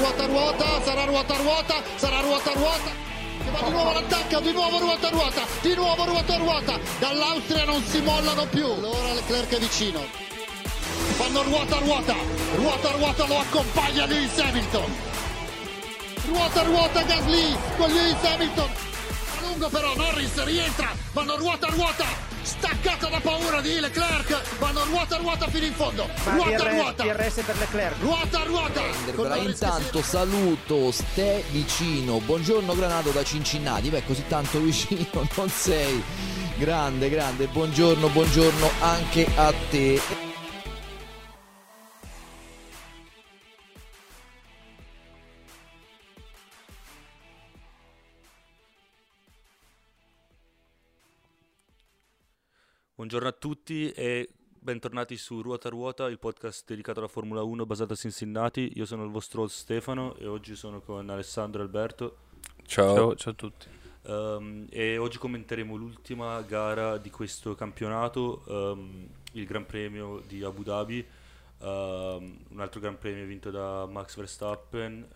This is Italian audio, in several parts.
ruota ruota, sarà ruota ruota, sarà ruota ruota. Che va di nuovo all'attacco, di nuovo ruota ruota, di nuovo ruota ruota. Dall'Austria non si mollano più. Allora Leclerc è vicino. Fanno ruota ruota, ruota ruota lo accompagna Lewis Hamilton. Ruota ruota Gasly con Lewis Hamilton. A lungo però Norris rientra, vanno ruota ruota. Staccata da paura di Leclerc, vanno ruota ruota fino in fondo. Ma Ruota DRS, ruota. DRS per Leclerc. Ruota ruota. Che intanto si- saluto Ste vicino. Buongiorno Granato da Cincinnati. Beh, così tanto vicino non sei. Grande, grande. Buongiorno, buongiorno anche a te. Buongiorno a tutti e bentornati su Ruota Ruota, il podcast dedicato alla Formula 1 basato a Cincinnati. Io sono il vostro host Stefano e oggi sono con Alessandro e Alberto. Ciao. Ciao a tutti. Ehm, e oggi commenteremo l'ultima gara di questo campionato, ehm, il Gran Premio di Abu Dhabi, ehm, un altro Gran Premio vinto da Max Verstappen.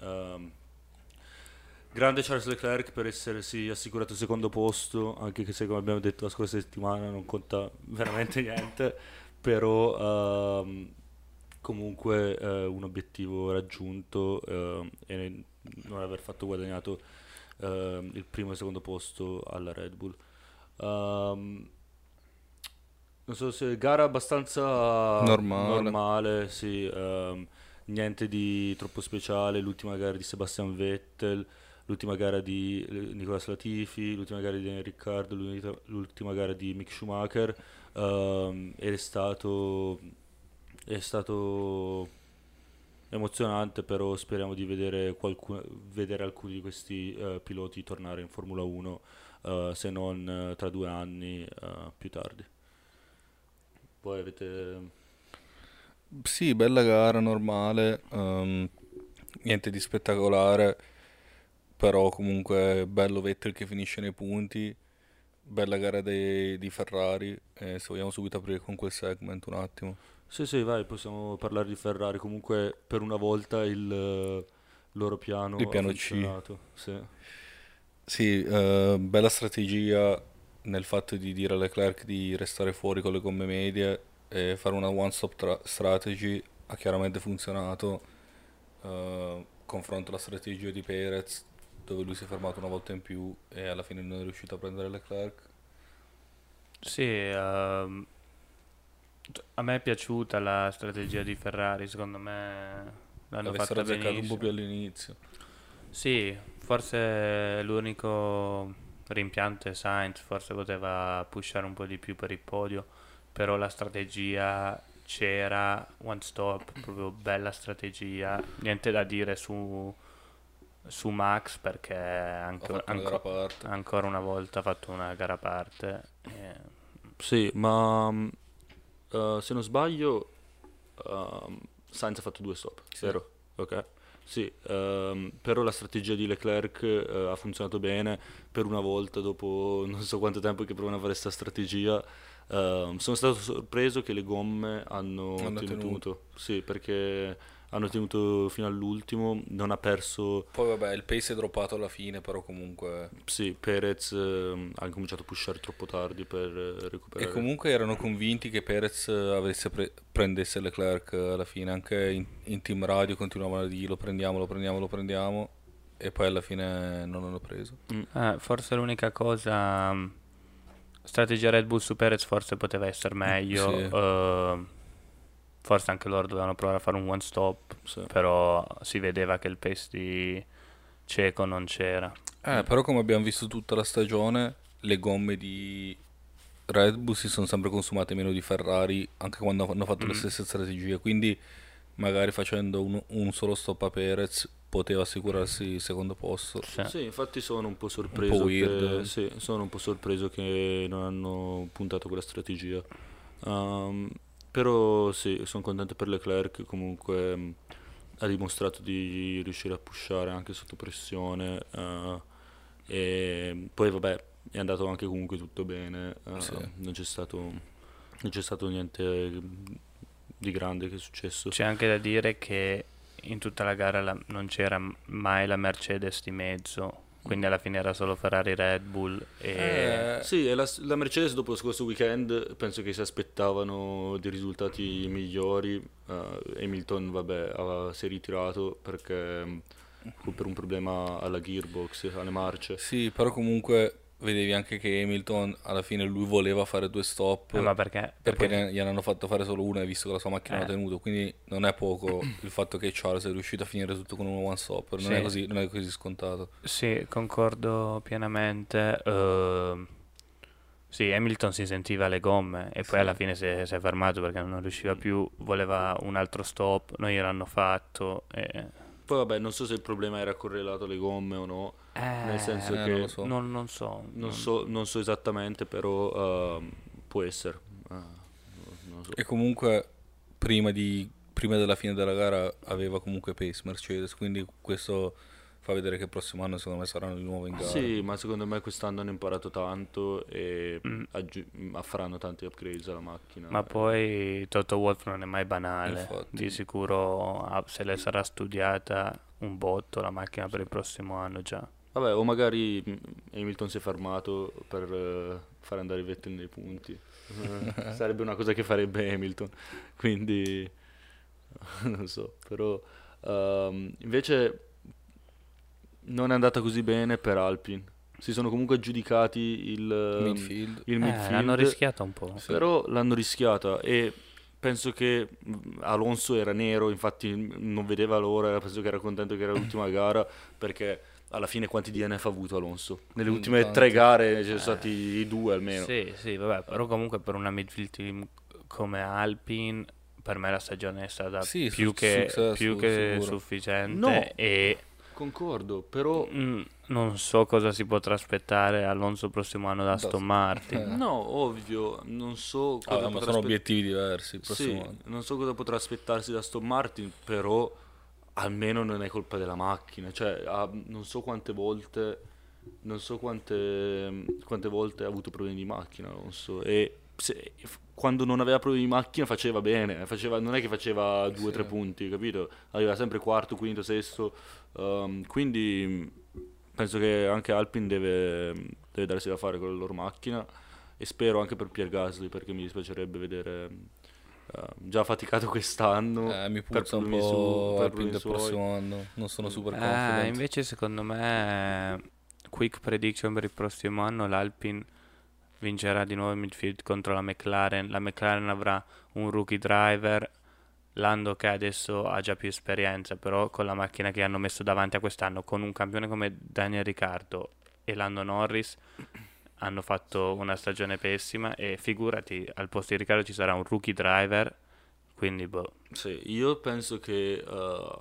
Grande Charles Leclerc per essersi assicurato il secondo posto, anche se come abbiamo detto la scorsa settimana non conta veramente niente, però ehm, comunque eh, un obiettivo raggiunto ehm, e non aver fatto guadagnato ehm, il primo e il secondo posto alla Red Bull. Ehm, non so se gara abbastanza Normale. normale, sì, ehm, niente di troppo speciale, l'ultima gara di Sebastian Vettel, l'ultima gara di Nicolas Latifi, l'ultima gara di Daniel Ricciardo, l'ultima- gara di Mick Schumacher ed è stato è stato emozionante, però speriamo di vedere, qualcuno, vedere alcuni di questi eh, piloti tornare in Formula 1, eh, se non eh, tra due anni più tardi. Poi avete... Sì, bella gara, normale, ehm, niente di spettacolare, però comunque bello Vettel che finisce nei punti, bella gara dei- di Ferrari, e se vogliamo subito aprire con quel segment un attimo. Sì, sì, vai, possiamo parlare di Ferrari. Comunque, per una volta il eh, loro piano Il piano C. Sì. Sì, eh, bella strategia nel fatto di dire a Leclerc di restare fuori con le gomme medie e fare una one-stop tra- strategy ha chiaramente funzionato. Eh, confronto alla strategia di Perez, dove lui si è fermato una volta in più e alla fine non è riuscito a prendere Leclerc. Sì, ehm, a me è piaciuta la strategia di Ferrari, secondo me l'hanno Avessero fatta azzeccato un po' benissimo. più all'inizio. Sì, forse l'unico rimpianto è Sainz, forse poteva pushare un po' di più per il podio, però la strategia c'era, one stop, proprio bella strategia, niente da dire su, su Max perché anche, anco- parte. ancora una volta ha fatto una gara a parte. e- Sì, ma eh, se non sbaglio, ehm, Sainz ha fatto due stop, Sì. vero? Ok. Sì, ehm, però la strategia di Leclerc eh, ha funzionato bene per una volta dopo non so quanto tempo che provano a fare questa strategia. Ehm, sono stato sorpreso che le gomme hanno, Hanno tenuto. tenuto. Sì, perché hanno tenuto fino all'ultimo, non ha perso. Poi vabbè, il pace è droppato alla fine, però comunque... Sì, Perez ehm, ha cominciato a pushare troppo tardi per eh, E recuperare. comunque erano convinti che Perez avesse pre- prendesse Leclerc alla fine, anche in, in team radio continuavano a dire lo prendiamo, lo prendiamo, lo prendiamo e poi alla fine non l'hanno preso. Eh, forse l'unica cosa, mh, strategia Red Bull su Perez forse poteva essere meglio, Sì. eh, forse anche loro dovevano provare a fare un one stop, Sì. però si vedeva che il pace di Ceco non c'era. Eh, però come abbiamo visto tutta la stagione, le gomme di Red Bull si sono sempre consumate meno di Ferrari, anche quando hanno fatto le Mm. stesse strategie, quindi magari facendo un, un solo stop a Perez poteva assicurarsi il secondo posto. Sì. Sì, infatti sono un po' sorpreso weird. che, sì, sono un po' sorpreso che non hanno puntato quella strategia. Ehm, però sì, sono contento per Leclerc, comunque mh, ha dimostrato di riuscire a pushare anche sotto pressione eh, e poi vabbè è andato anche comunque tutto bene, eh, Sì. non c'è stato, non c'è stato niente di grande che è successo. C'è anche da dire che in tutta la gara la- non c'era mai la Mercedes di mezzo, quindi alla fine era solo Ferrari Red Bull e Eh, Sì, e la, la Mercedes dopo lo scorso weekend penso che si aspettavano dei risultati migliori. Eh, Hamilton, vabbè, aveva- si è ritirato perché mh, per un problema alla gearbox, alle marce. Sì, però comunque vedevi anche che Hamilton alla fine lui voleva fare due stop Eh, ma perché? perché poi- ne- gli hanno fatto fare solo una visto che la sua macchina Eh. l'ha tenuto, quindi non è poco il fatto che Charles è riuscito a finire tutto con un one stop, non, Sì. è, così, non è così scontato. Sì, concordo pienamente. ehm, sì, Hamilton si sentiva le gomme e poi Sì. alla fine si è, si è fermato perché non riusciva più, voleva un altro stop, non gliel'hanno fatto. E... Poi vabbè, non so se il problema era correlato alle gomme o no, nel senso eh, che non lo so. Non, non so. non non- so, non so esattamente, però ehm, può essere. Eh, non so. E comunque prima, di- prima della fine della gara aveva comunque pace Mercedes, quindi questo fa vedere che il prossimo anno secondo me saranno di nuovo in gara. Sì, ma secondo me quest'anno hanno imparato tanto e Mm. aggi- mm, faranno tanti upgrades alla macchina. Ma poi Toto Wolff non è mai banale. Infatti. Di sicuro ah, se le sarà studiata un botto la macchina per il prossimo anno già. Vabbè, o magari mm, Hamilton si è fermato per eh, far andare Vettel nei punti. Eh, Sarebbe una cosa che farebbe Hamilton. Quindi non so, però ehm, invece non è andata così bene per Alpine. Si sono comunque aggiudicati il, ehm, Midfield. il Eh, midfield. l'hanno rischiata un po'. Sì. Però l'hanno rischiata e penso che mh, Alonso era nero, infatti mh, non vedeva l'ora, penso che era contento che era l'ultima gara perché alla fine quanti DNF ha avuto Alonso? Nelle Mm, ultime tanti. tre gare ci sono Eh. stati due almeno. Sì, sì, vabbè, però comunque per una midfield team come Alpine per me la stagione è stata Sì, più su- che, successo, più che sicuro. sufficiente No. e Concordo, però mm, non so cosa si potrà aspettare Alonso prossimo anno da Aston Martin. Eh. no, ovvio, non so cosa Ah, ma potrà sono aspe- obiettivi diversi Sì, anno. non so cosa potrà aspettarsi da Aston Martin, però almeno non è colpa della macchina. Cioè, ha- non so quante volte, non so quante, quante volte ha avuto problemi di macchina, non so. E se- quando non aveva problemi di macchina faceva bene, faceva- non è che faceva due o Sì. tre punti, capito? Aveva sempre quarto, quinto, sesto. ehm, quindi penso che anche Alpine deve, deve darsi da fare con la loro macchina e spero anche per Pierre Gasly perché mi dispiacerebbe vedere eh, già faticato quest'anno Eh, mi per puzza un problemi su- po' per suoi. prossimo anno, non sono super Eh, confident. invece secondo me quick prediction per il prossimo anno l'Alpine vincerà di nuovo in midfield contro la McLaren. La McLaren avrà un rookie driver, Lando che adesso ha già più esperienza, però con la macchina che hanno messo davanti a quest'anno, con un campione come Daniel Ricciardo e Lando Norris, hanno fatto una stagione pessima e figurati, al posto di Ricciardo ci sarà un rookie driver, quindi boh. Sì, io penso che eh,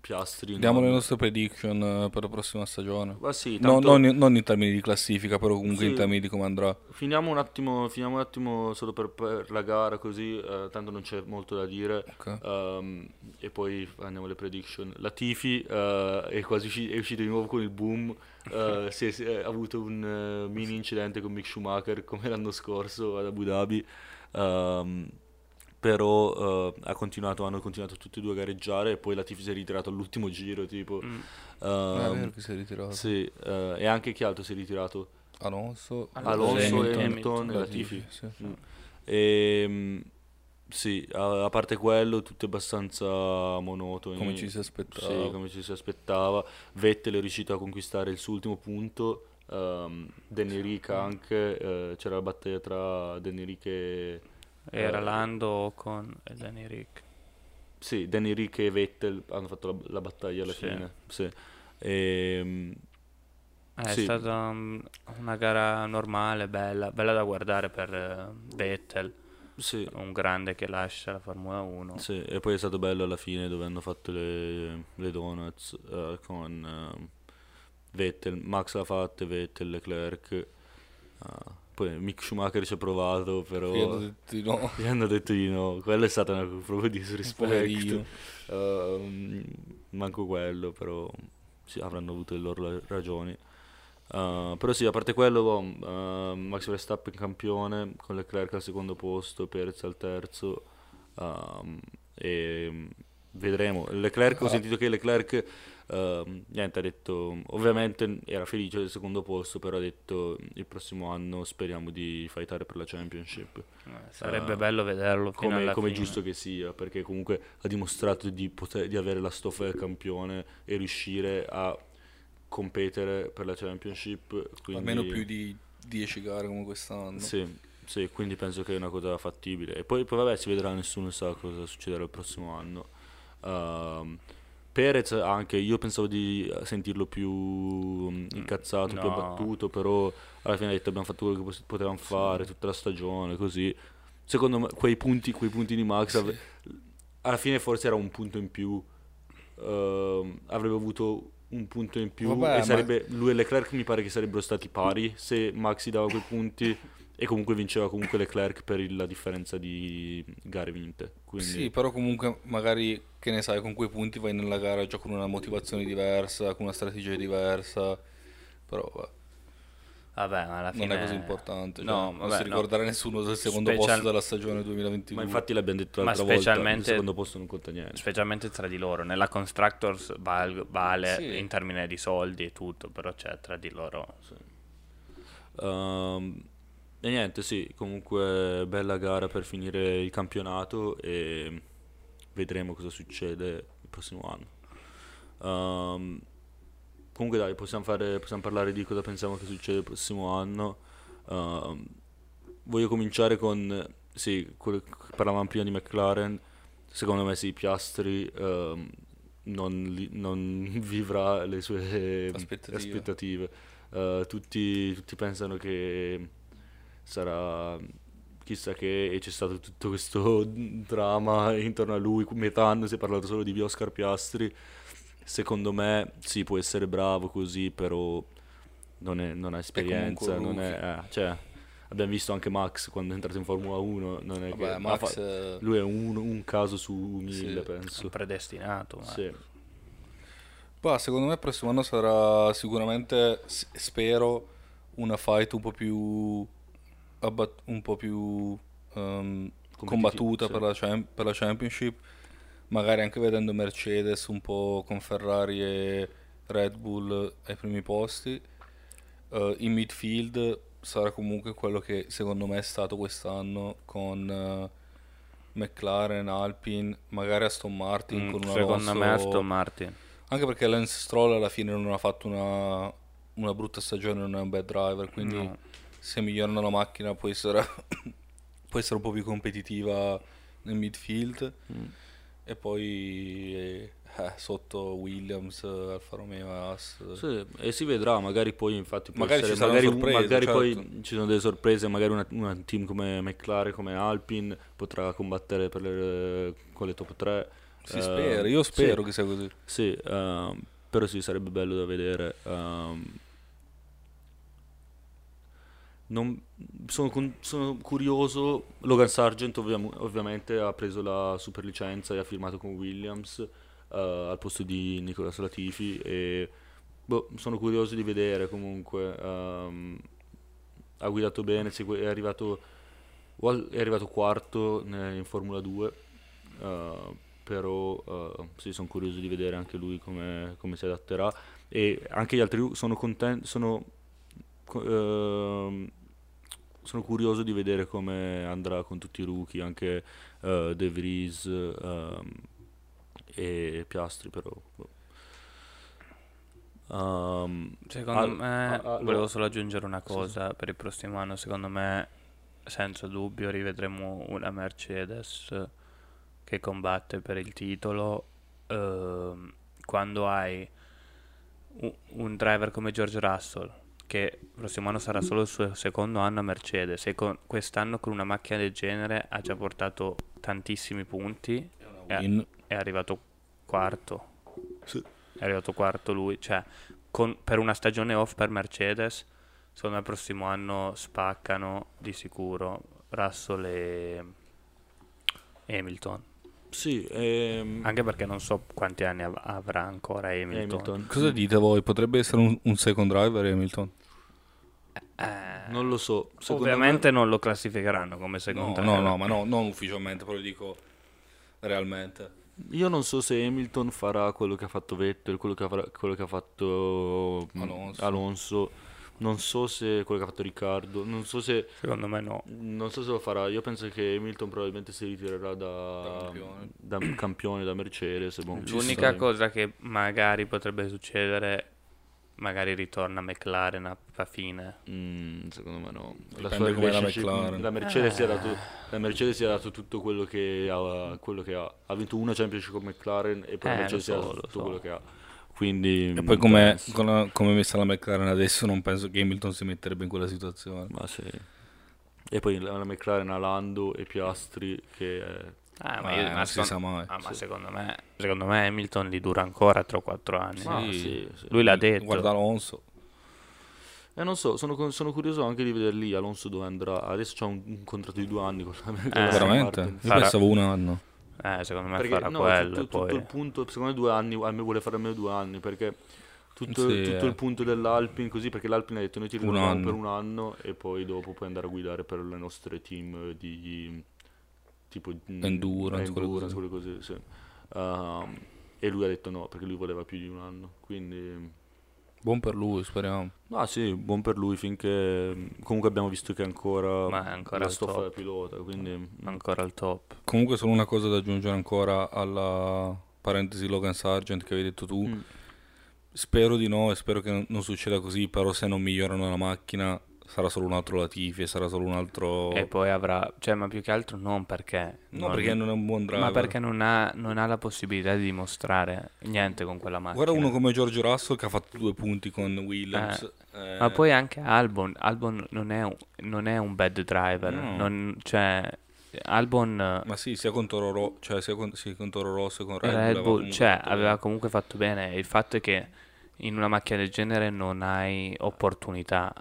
Piastri Diamo non- le nostre prediction eh, per la prossima stagione. Sì, No, tanto- non, in, non in termini di classifica, però comunque Sì. in termini di come andrà. Finiamo un attimo, finiamo un attimo solo per, per la gara così, eh, tanto non c'è molto da dire. Ok. Ehm, e poi andiamo alle prediction. La Tifi eh, è quasi usci- è uscito di nuovo con il boom. eh, si è, si è- ha avuto un eh, mini incidente con Mick Schumacher come l'anno scorso ad Abu Dhabi. Ehm, però eh, ha continuato, hanno continuato tutti e due a gareggiare e poi la Tifi si è ritirato all'ultimo giro. Tipo, Mm. Ah, è Ehm, vero che si è ritirato. sì, eh, e anche chi altro si è ritirato? Alonso, Alonso, Hamilton. Hamilton, e la Latifi. Tifi, sì. Mm. Ehm, sì, a, a parte quello, tutto abbastanza monotoni. Come ci si aspettava. Sì, come ci si aspettava. Vettel è riuscito a conquistare il suo ultimo punto. Um, Danny Rick anche. eh, c'era la battaglia tra Danny Rick e. Era Eh, Lando, Ocon e Danny Rick. Sì, Danny Rick e Vettel hanno fatto la, la battaglia alla Sì. fine. Sì. Ehm, Eh, Sì. È stata um, una gara normale, bella, bella da guardare per eh, Vettel, sì, un grande che lascia la Formula 1. Sì, e poi è stato bello alla fine dove hanno fatto le, le donuts eh, con eh, Vettel, Max l'ha fatta, Vettel, Leclerc. ah, poi Mick Schumacher ci ha provato, però Qui hanno detto di no. gli hanno detto di no. Quello è stato una, proprio disrispetto. Poverino. Ehm, manco quello, però sì, avranno avuto le loro ragioni. Uh, però sì, a parte quello, boh, uh, Max Verstappen campione, con Leclerc al secondo posto, Perez al terzo. um, e vedremo. Leclerc, ho sentito che Leclerc ehm, niente, ha detto, ovviamente era felice del secondo posto, però ha detto il prossimo anno speriamo di fightare per la Championship. Eh, Sarebbe Eh, bello vederlo fino Come, alla come fine. giusto che sia, perché comunque ha dimostrato di, poter, di avere la stoffa del campione e riuscire a competere per la Championship. Quindi, Almeno più di 10 gare come quest'anno. Sì, sì, quindi penso che è una cosa fattibile. E poi, poi vabbè, si vedrà, nessuno sa cosa succederà il prossimo anno. Ehm, Perez anche, io pensavo di sentirlo più mm, incazzato, più no. abbattuto, però alla fine ha detto abbiamo fatto quello che potevamo fare tutta la stagione, così. Secondo me quei punti, quei punti di Max ave- alla fine forse era un punto in più, ehm, avrebbe avuto un punto in più Vabbè, e ma- sarebbe, lui e Leclerc mi pare che sarebbero stati pari se Max gli dava quei punti e comunque vinceva comunque Leclerc per il- la differenza di gare vinte. Quindi, Sì, però comunque magari, che ne sai, con quei punti vai nella gara già con una motivazione diversa, con una strategia diversa. Però vabbè, Vabbè, ma alla fine... non è così importante. cioè, No, non vabbè, si ricorderà no. nessuno del secondo Special- posto della stagione 2022. ma infatti l'abbiamo detto Ma l'altra volta, il specialmente- secondo posto non conta niente. Specialmente tra di loro. Nella Constructors val- vale Sì. in termini di soldi e tutto, però c'è tra di loro. Ehm, e niente, sì, comunque bella gara per finire il campionato e vedremo cosa succede il prossimo anno. Ehm, comunque dai, possiamo, fare, possiamo parlare di cosa pensiamo che succede il prossimo anno. Ehm, voglio cominciare con, sì, quello che parlavamo prima di McLaren, secondo me sì, Piastri ehm, non, non vivrà le sue Aspettative. aspettative. Eh, tutti, tutti pensano che sarà chissà che e c'è stato tutto questo dramma intorno a lui, metà anno si è parlato solo di Oscar Piastri. Secondo me sì, può essere bravo così, però non, è- non ha esperienza, non è, eh, cioè, abbiamo visto anche Max quando è entrato in Formula 1, non è che Vabbè, ha Max, fa- eh, lui è un, un caso su mille, Sì, penso. Predestinato. ma- Sì. bah, secondo me il prossimo anno sarà sicuramente, spero, una fight un po' più, abbat- un po' più ehm, combattuta sì. per, la cham- per la Championship. Magari anche vedendo Mercedes un po' con Ferrari e Red Bull ai primi posti. Eh, in midfield sarà comunque quello che secondo me è stato quest'anno con eh, McLaren, Alpine, magari Aston Martin Mm, con un secondo me Alonso- Aston Martin. anche perché Lance Stroll alla fine non ha fatto una, una brutta stagione, non è un bad driver, quindi No. Se migliorano la macchina può essere, può essere un po' più competitiva nel midfield. Mm. E poi eh, eh, sotto Williams, Alfa Romeo e Haas. Sì, e si vedrà, magari poi infatti Magari ci essere- saranno magari, sorprese, magari certo. poi ci sono delle sorprese, magari una- un team come McLaren, come Alpine potrà combattere per le, con le top 3. Si spera, io spero che sia così. Sì, ehm, però sì, sarebbe bello da vedere. ehm. Non- sono, sono curioso, Logan Sargent ovviam- ovviamente ha preso la super licenza e ha firmato con Williams eh, al posto di Nicolas Latifi e boh, sono curioso di vedere comunque. ehm, ha guidato bene, è arrivato, è arrivato quarto in Formula 2. eh, però eh, sì, sono curioso di vedere anche lui come, come si adatterà e anche gli altri sono contento sono, ehm, sono curioso di vedere come andrà con tutti i rookie anche eh, De Vries ehm, e Piastri però. Ehm, Secondo al- me, a- a- volevo solo aggiungere una cosa per il prossimo anno. Secondo me, senza dubbio, rivedremo una Mercedes che combatte per il titolo. ehm, quando hai un driver come George Russell, che il prossimo anno sarà solo il suo secondo anno a Mercedes, e con- quest'anno con una macchina del genere ha già portato tantissimi punti. È, è arrivato quarto. Sì. È arrivato quarto lui. Cioè, con- per una stagione off per Mercedes, secondo me il prossimo anno spaccano di sicuro Russell e Hamilton. Sì ehm, Anche perché non so quanti anni av- avrà ancora Hamilton. Hamilton Cosa dite voi? Potrebbe essere un, un second driver Hamilton? Eh, non lo so secondo ovviamente non lo classificheranno come No, secondo no, no, ma no, non ufficialmente, però dico realmente. Io non so se Hamilton farà quello che ha fatto Vettel, quello che ha, fa- quello che ha fatto mm, Alonso. Alonso. Non so se quello che ha fatto Riccardo. Non so se, Secondo me no. non so se lo farà. Io penso che Hamilton probabilmente si ritirerà da, Da campione. da campione, da Mercedes. ci L'unica cosa che magari potrebbe succedere, magari ritorna McLaren a, a fine. Mm, secondo me no. Sua la relationship- McLaren. La Mercedes, Ah. dato, la Mercedes si è dato tutto quello che ha. Quello che ha. ha vinto una championship con McLaren e poi Eh, la Mercedes si è lo dato so, tutto so. quello che ha. Quindi. E poi come, come è messa la McLaren adesso non penso che Hamilton si metterebbe in quella situazione. Ma sì. E poi la, la McLaren ha Lando e Piastri che è Ah, ma, Eh, io- ma non si secondo, sa mai. ah, ma Sì. secondo me, secondo me Hamilton li dura ancora 3-4 anni. Ma Sì. sì, sì. Lui l'ha detto. Guarda Alonso. Eh, non so, sono, sono curioso anche di vedere lì Alonso dove andrà. Adesso c'ha un, un contratto di due anni con la, la Aston Veramente? Martin. Io Farà- pensavo un anno. Eh, secondo me Perché farà no, quello. tutto, poi... tutto il punto, secondo me due anni, a me vuole fare almeno due anni perché tutto, Sì, tutto eh. il punto dell'Alpine così perché l'Alpine ha detto noi ti rinnoviamo anno. per un anno e poi dopo puoi andare a guidare per le nostre team di tipo mm, Endurance, quelle endurance, cose. quelle cose, sì. Ehm, e lui ha detto no perché lui voleva più di un anno quindi Buon per lui, speriamo. ah sì buon per lui finché comunque abbiamo visto che è ancora, Ma è ancora la al stoffa da pilota quindi ancora al top. Comunque solo una cosa da aggiungere ancora alla parentesi Logan Sargent che avevi detto tu. Mm. Spero di no e spero che non succeda così, però se non migliorano la macchina sarà solo un altro Latifi e sarà solo un altro... E poi avrà, cioè, ma più che altro non perché. no, non- perché non è un buon driver. Ma perché non ha, non ha la possibilità di dimostrare niente con quella macchina. Guarda uno come George Russell che ha fatto due punti con Williams. eh, Ma poi anche Albon, Albon non è un, non è un bad driver, No. non- cioè Albon eh, Ma sì, sia con Toro, Ro- cioè, sia con, sì, con Toro Rosso che con Red, Red, Bull, aveva Bull, comunque cioè, aveva bene. comunque fatto bene. Il fatto è che in una macchina del genere non hai opportunità,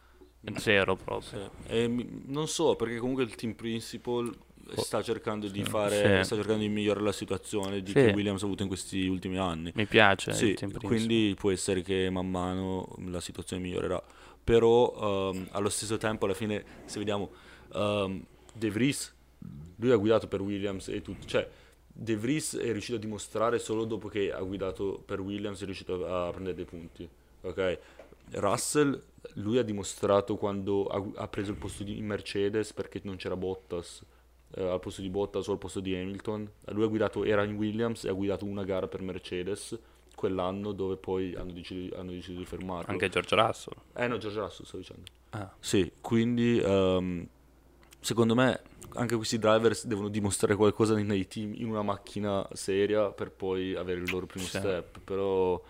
zero proprio. Sì. E non so, perché comunque il team principal sta cercando di fare, Oh, Sì. sta cercando di migliorare la situazione di Sì. che Williams ha avuto in questi ultimi anni. Mi piace Sì, quindi può essere che man mano la situazione migliorerà. Però ehm, allo stesso tempo, alla fine, se vediamo ehm, De Vries, lui ha guidato per Williams e tutto, cioè De Vries è riuscito a dimostrare solo dopo che ha guidato per Williams, è riuscito a prendere dei punti. Ok? Russell, lui ha dimostrato quando ha, ha preso il posto di in Mercedes perché non c'era Bottas eh, al posto di Bottas o al posto di Hamilton. Lui ha guidato, era in Williams e ha guidato una gara per Mercedes quell'anno dove poi hanno deciso, hanno deciso di fermarlo. Anche George Russell. Eh no, George Russell sto dicendo. Ah. Sì, quindi ehm, secondo me anche questi drivers devono dimostrare qualcosa nei- team in una macchina seria per poi avere il loro primo Sì. step. Però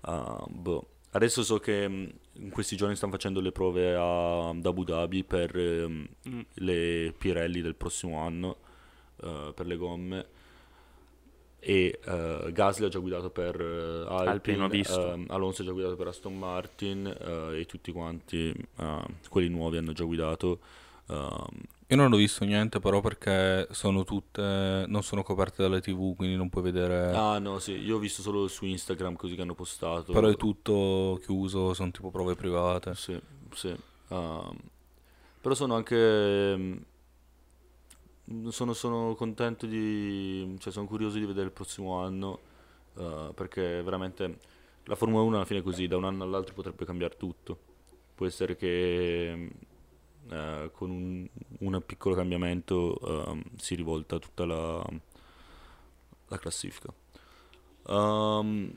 ah, boh. Adesso so che mh, in questi giorni stanno facendo le prove a, ad Abu Dhabi per ehm, Mm. le Pirelli del prossimo anno eh, per le gomme. E eh, Gasly ha già guidato per eh, Alpine, Alpine, ehm, Alonso ha già guidato per Aston Martin e tutti quanti, quelli nuovi hanno già guidato. Io non ho visto niente però perché sono tutte... non sono coperte dalle tv, quindi non puoi vedere... ah no, sì, io ho visto solo su Instagram così che hanno postato. Però è tutto chiuso, sono tipo prove private. Sì, sì. ehm, però sono anche... ehm, Sono, sono contento di... cioè sono curioso di vedere il prossimo anno eh, perché veramente la Formula 1 alla fine è così, da un anno all'altro potrebbe cambiare tutto. Può essere che eh, con un, un piccolo cambiamento ehm, si rivolta tutta la, la classifica. Ehm,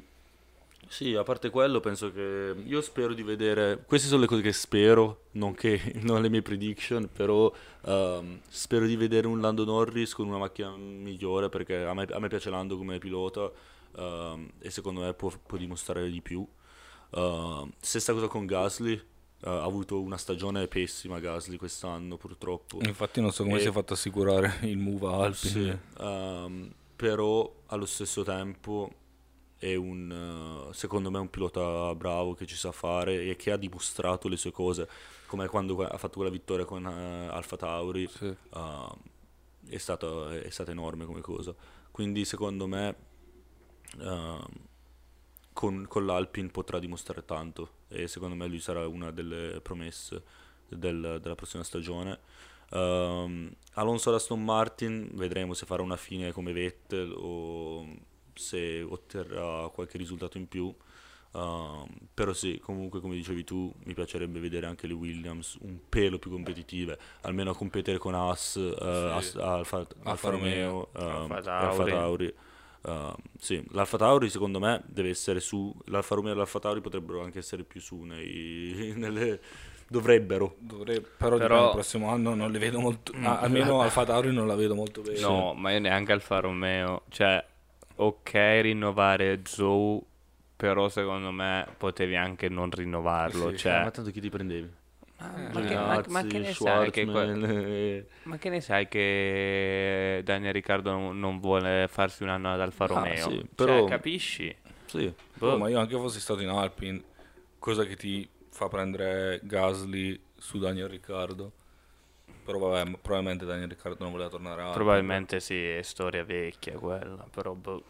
sì, a parte quello, penso che io spero di vedere. Queste sono le cose che spero, non, che, non le mie prediction, però ehm, spero di vedere un Lando Norris con una macchina migliore perché a me, a me piace Lando come pilota ehm, e secondo me può, può dimostrare di più. Ehm, stessa cosa con Gasly, eh, ha avuto una stagione pessima Gasly quest'anno purtroppo. Infatti non so come E- si è fatto assicurare il move a Alpine. Sì, ehm, però allo stesso tempo è un, eh, secondo me, un pilota bravo che ci sa fare e che ha dimostrato le sue cose, come quando ha fatto quella vittoria con eh, Alfa Tauri, Sì. ehm, è, stata, è stata enorme come cosa. Quindi secondo me ehm, con, con l'Alpine potrà dimostrare tanto e secondo me lui sarà una delle promesse del- della prossima stagione. Um, Alonso ad Aston Martin, vedremo se farà una fine come Vettel o se otterrà qualche risultato in più. Uh, però sì, comunque come dicevi tu, mi piacerebbe vedere anche le Williams un pelo più competitive, almeno a competere con Haas, uh, Sì. As- Alfa, Alfa Romeo, um, Alfa Tauri. Alfa Tauri. Uh, sì, l'Alfa Tauri secondo me deve essere su, l'Alfa Romeo e l'Alfa Tauri potrebbero anche essere più su nei, nelle, dovrebbero. Dovrebbe, però, Però- il prossimo anno non le vedo molto. Mm. ah, almeno Alfa Tauri non la vedo molto bene. No, ma io neanche Alfa Romeo. Cioè, ok rinnovare Zou, però secondo me potevi anche non rinnovarlo. Sì, cioè, ma tanto chi ti prendevi? Ma, che, ma- ma che ne sai che, que- eh, ma che ne sai che Daniel Riccardo non, vuole farsi un anno ad Alfa Ah, Romeo? sì, Cioè, però- capisci? sì. Boh. Oh, ma io anche fossi stato in Alpine, cosa che ti fa prendere Gasly su Daniel Riccardo. Però vabbè, probabilmente Daniel Riccardo non voleva tornare a Alpine. Probabilmente sì, è storia vecchia quella, però boh.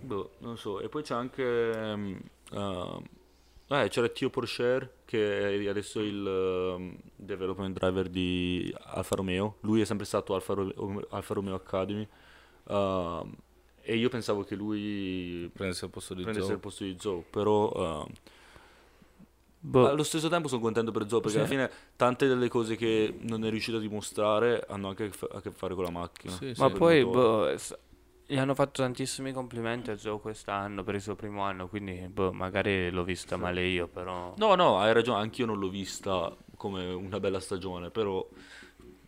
Boh, non so. E poi c'è anche. ehm, eh, c'era Tio Porcher che è adesso il ehm, development driver di Alfa Romeo. Lui è sempre stato Alfa, Ro- Alfa Romeo Academy. ehm, e io pensavo che lui Prendesse il posto di prendesse Zhou. il posto di Zoe, però Boh. allo stesso tempo sono contento per Zoe perché alla fine tante delle cose che non è riuscito a dimostrare hanno anche a che fare con la macchina. Sì, Ma sì. poi boh, gli hanno fatto tantissimi complimenti a Joe quest'anno per il suo primo anno, quindi boh, magari l'ho vista male io, però... No, no, hai ragione, anch'io non l'ho vista come una bella stagione, però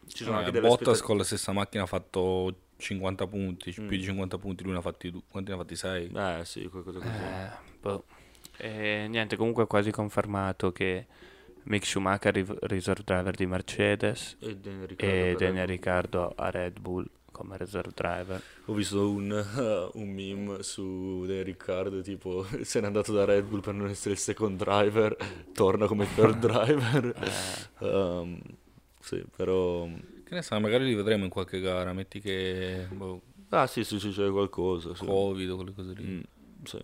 ci sono Eh, anche delle Bottas aspettative. con la stessa macchina ha fatto 50 punti, Mm. più di 50 punti, lui ne ha fatti, du- quanti ne ha fatti 6? Eh sì, qualcosa così. Eh, boh. E niente, comunque è quasi confermato che Mick Schumacher, reserve driver di Mercedes, E Daniel e. Ricciardo a Red Bull come reserve driver. Ho visto un, un meme su Daniel Ricciardo, tipo se n'è andato da Red Bull per non essere il second driver, torna come third driver. Eh, Um, sì, però... Che ne sai, magari li vedremo in qualche gara, metti che boh, Ah sì, sì, succede qualcosa. Sì. Covid o quelle cose lì. Mm, sì.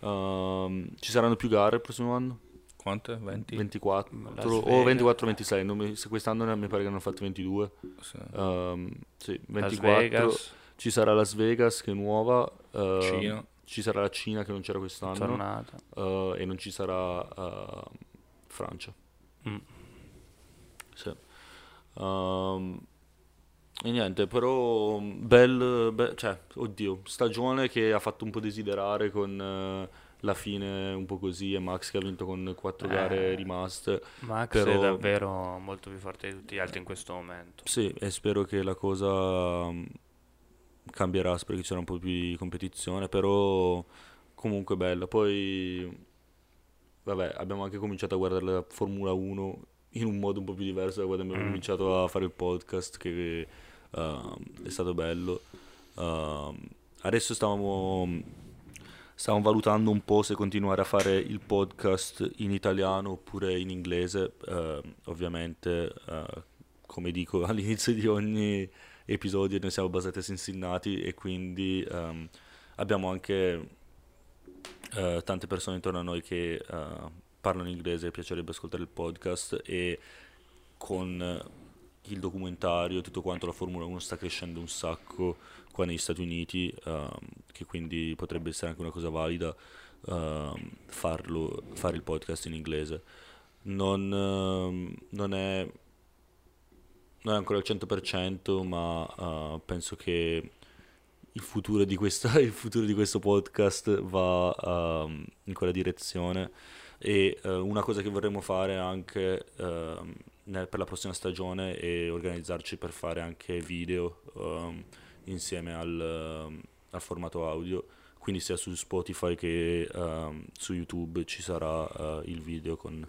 Um, ci saranno più gare il prossimo anno? Quante? 20? 24 Las o Vegas. 24-26, non mi- se quest'anno mi pare che hanno fatto 22. Sì. Um, sì, Las 24. Vegas, Ci sarà Las Vegas che è nuova. ehm, Cina. Ci sarà la Cina che non c'era quest'anno. eh, e non ci sarà eh, Francia. Mm. Sì. Um, e niente, però bel, be- cioè, oddio, stagione che ha fatto un po' desiderare con eh, la fine un po' così e Max che ha vinto con quattro Eh. gare rimaste. Max Però- è davvero molto più forte di tutti gli altri in questo momento. Sì, e spero che la cosa mm, cambierà, spero che sarà un po' più di competizione, però comunque bella. Poi, vabbè, abbiamo anche cominciato a guardare la Formula 1 in un modo un po' più diverso da quando abbiamo Mm. cominciato a fare il podcast, che ehm, è stato bello. Ehm, adesso stavamo, stavamo valutando un po' se continuare a fare il podcast in italiano oppure in inglese. Ehm, ovviamente, eh, come dico all'inizio di ogni episodio, noi siamo basati a Cincinnati e quindi ehm, abbiamo anche eh, tante persone intorno a noi che eh, parlano inglese e piacerebbe ascoltare il podcast e con eh, il documentario, tutto quanto, la Formula 1 sta crescendo un sacco qua negli Stati Uniti, ehm, che quindi potrebbe essere anche una cosa valida ehm, farlo, fare il podcast in inglese. Non, ehm, non è non è ancora al 100%, ma eh, penso che il futuro di, questa, il futuro di questo podcast va in quella direzione e eh, una cosa che vorremmo fare anche nel- per la prossima stagione è organizzarci per fare anche video ehm, insieme al, ehm, al formato audio. Quindi sia su Spotify che ehm, su YouTube ci sarà eh, il video con-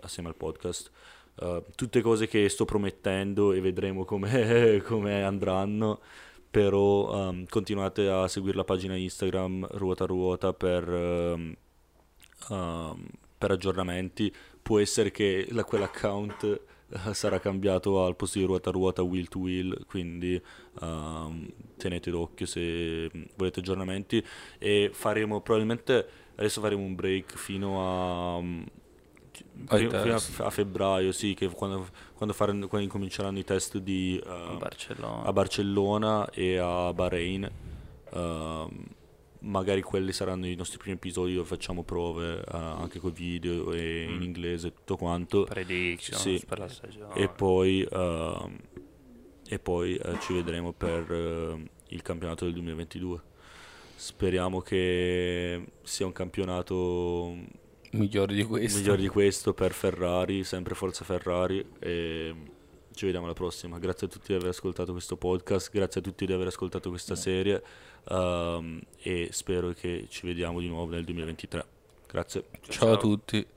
assieme al podcast. Uh, tutte cose che sto promettendo e vedremo come, andranno però um, continuate a seguire la pagina Instagram ruota ruota per, um, um, per aggiornamenti. Può essere che la- quell'account sarà cambiato al posto di ruota ruota wheel to wheel quindi um, tenete d'occhio se volete aggiornamenti e faremo probabilmente adesso faremo un break fino a um, Fino, fino test. a, a febbraio, sì, che quando, quando, fare- quando incominceranno i test di, eh, a Barcellona. a Barcellona e a Bahrain. ehm, magari quelli saranno i nostri primi episodi dove facciamo prove eh, anche con video e in Mm. inglese e tutto quanto. Predictions Sì. per la stagione. E poi, ehm, e poi eh, ci vedremo per eh, il campionato del 2022. Speriamo che sia un campionato Migliori di questo. migliore di questo per Ferrari, sempre forza Ferrari e ci vediamo alla prossima. Grazie a tutti di aver ascoltato questo podcast, grazie a tutti di aver ascoltato questa serie ehm, e spero che ci vediamo di nuovo nel 2023. Grazie. Ciao a tutti.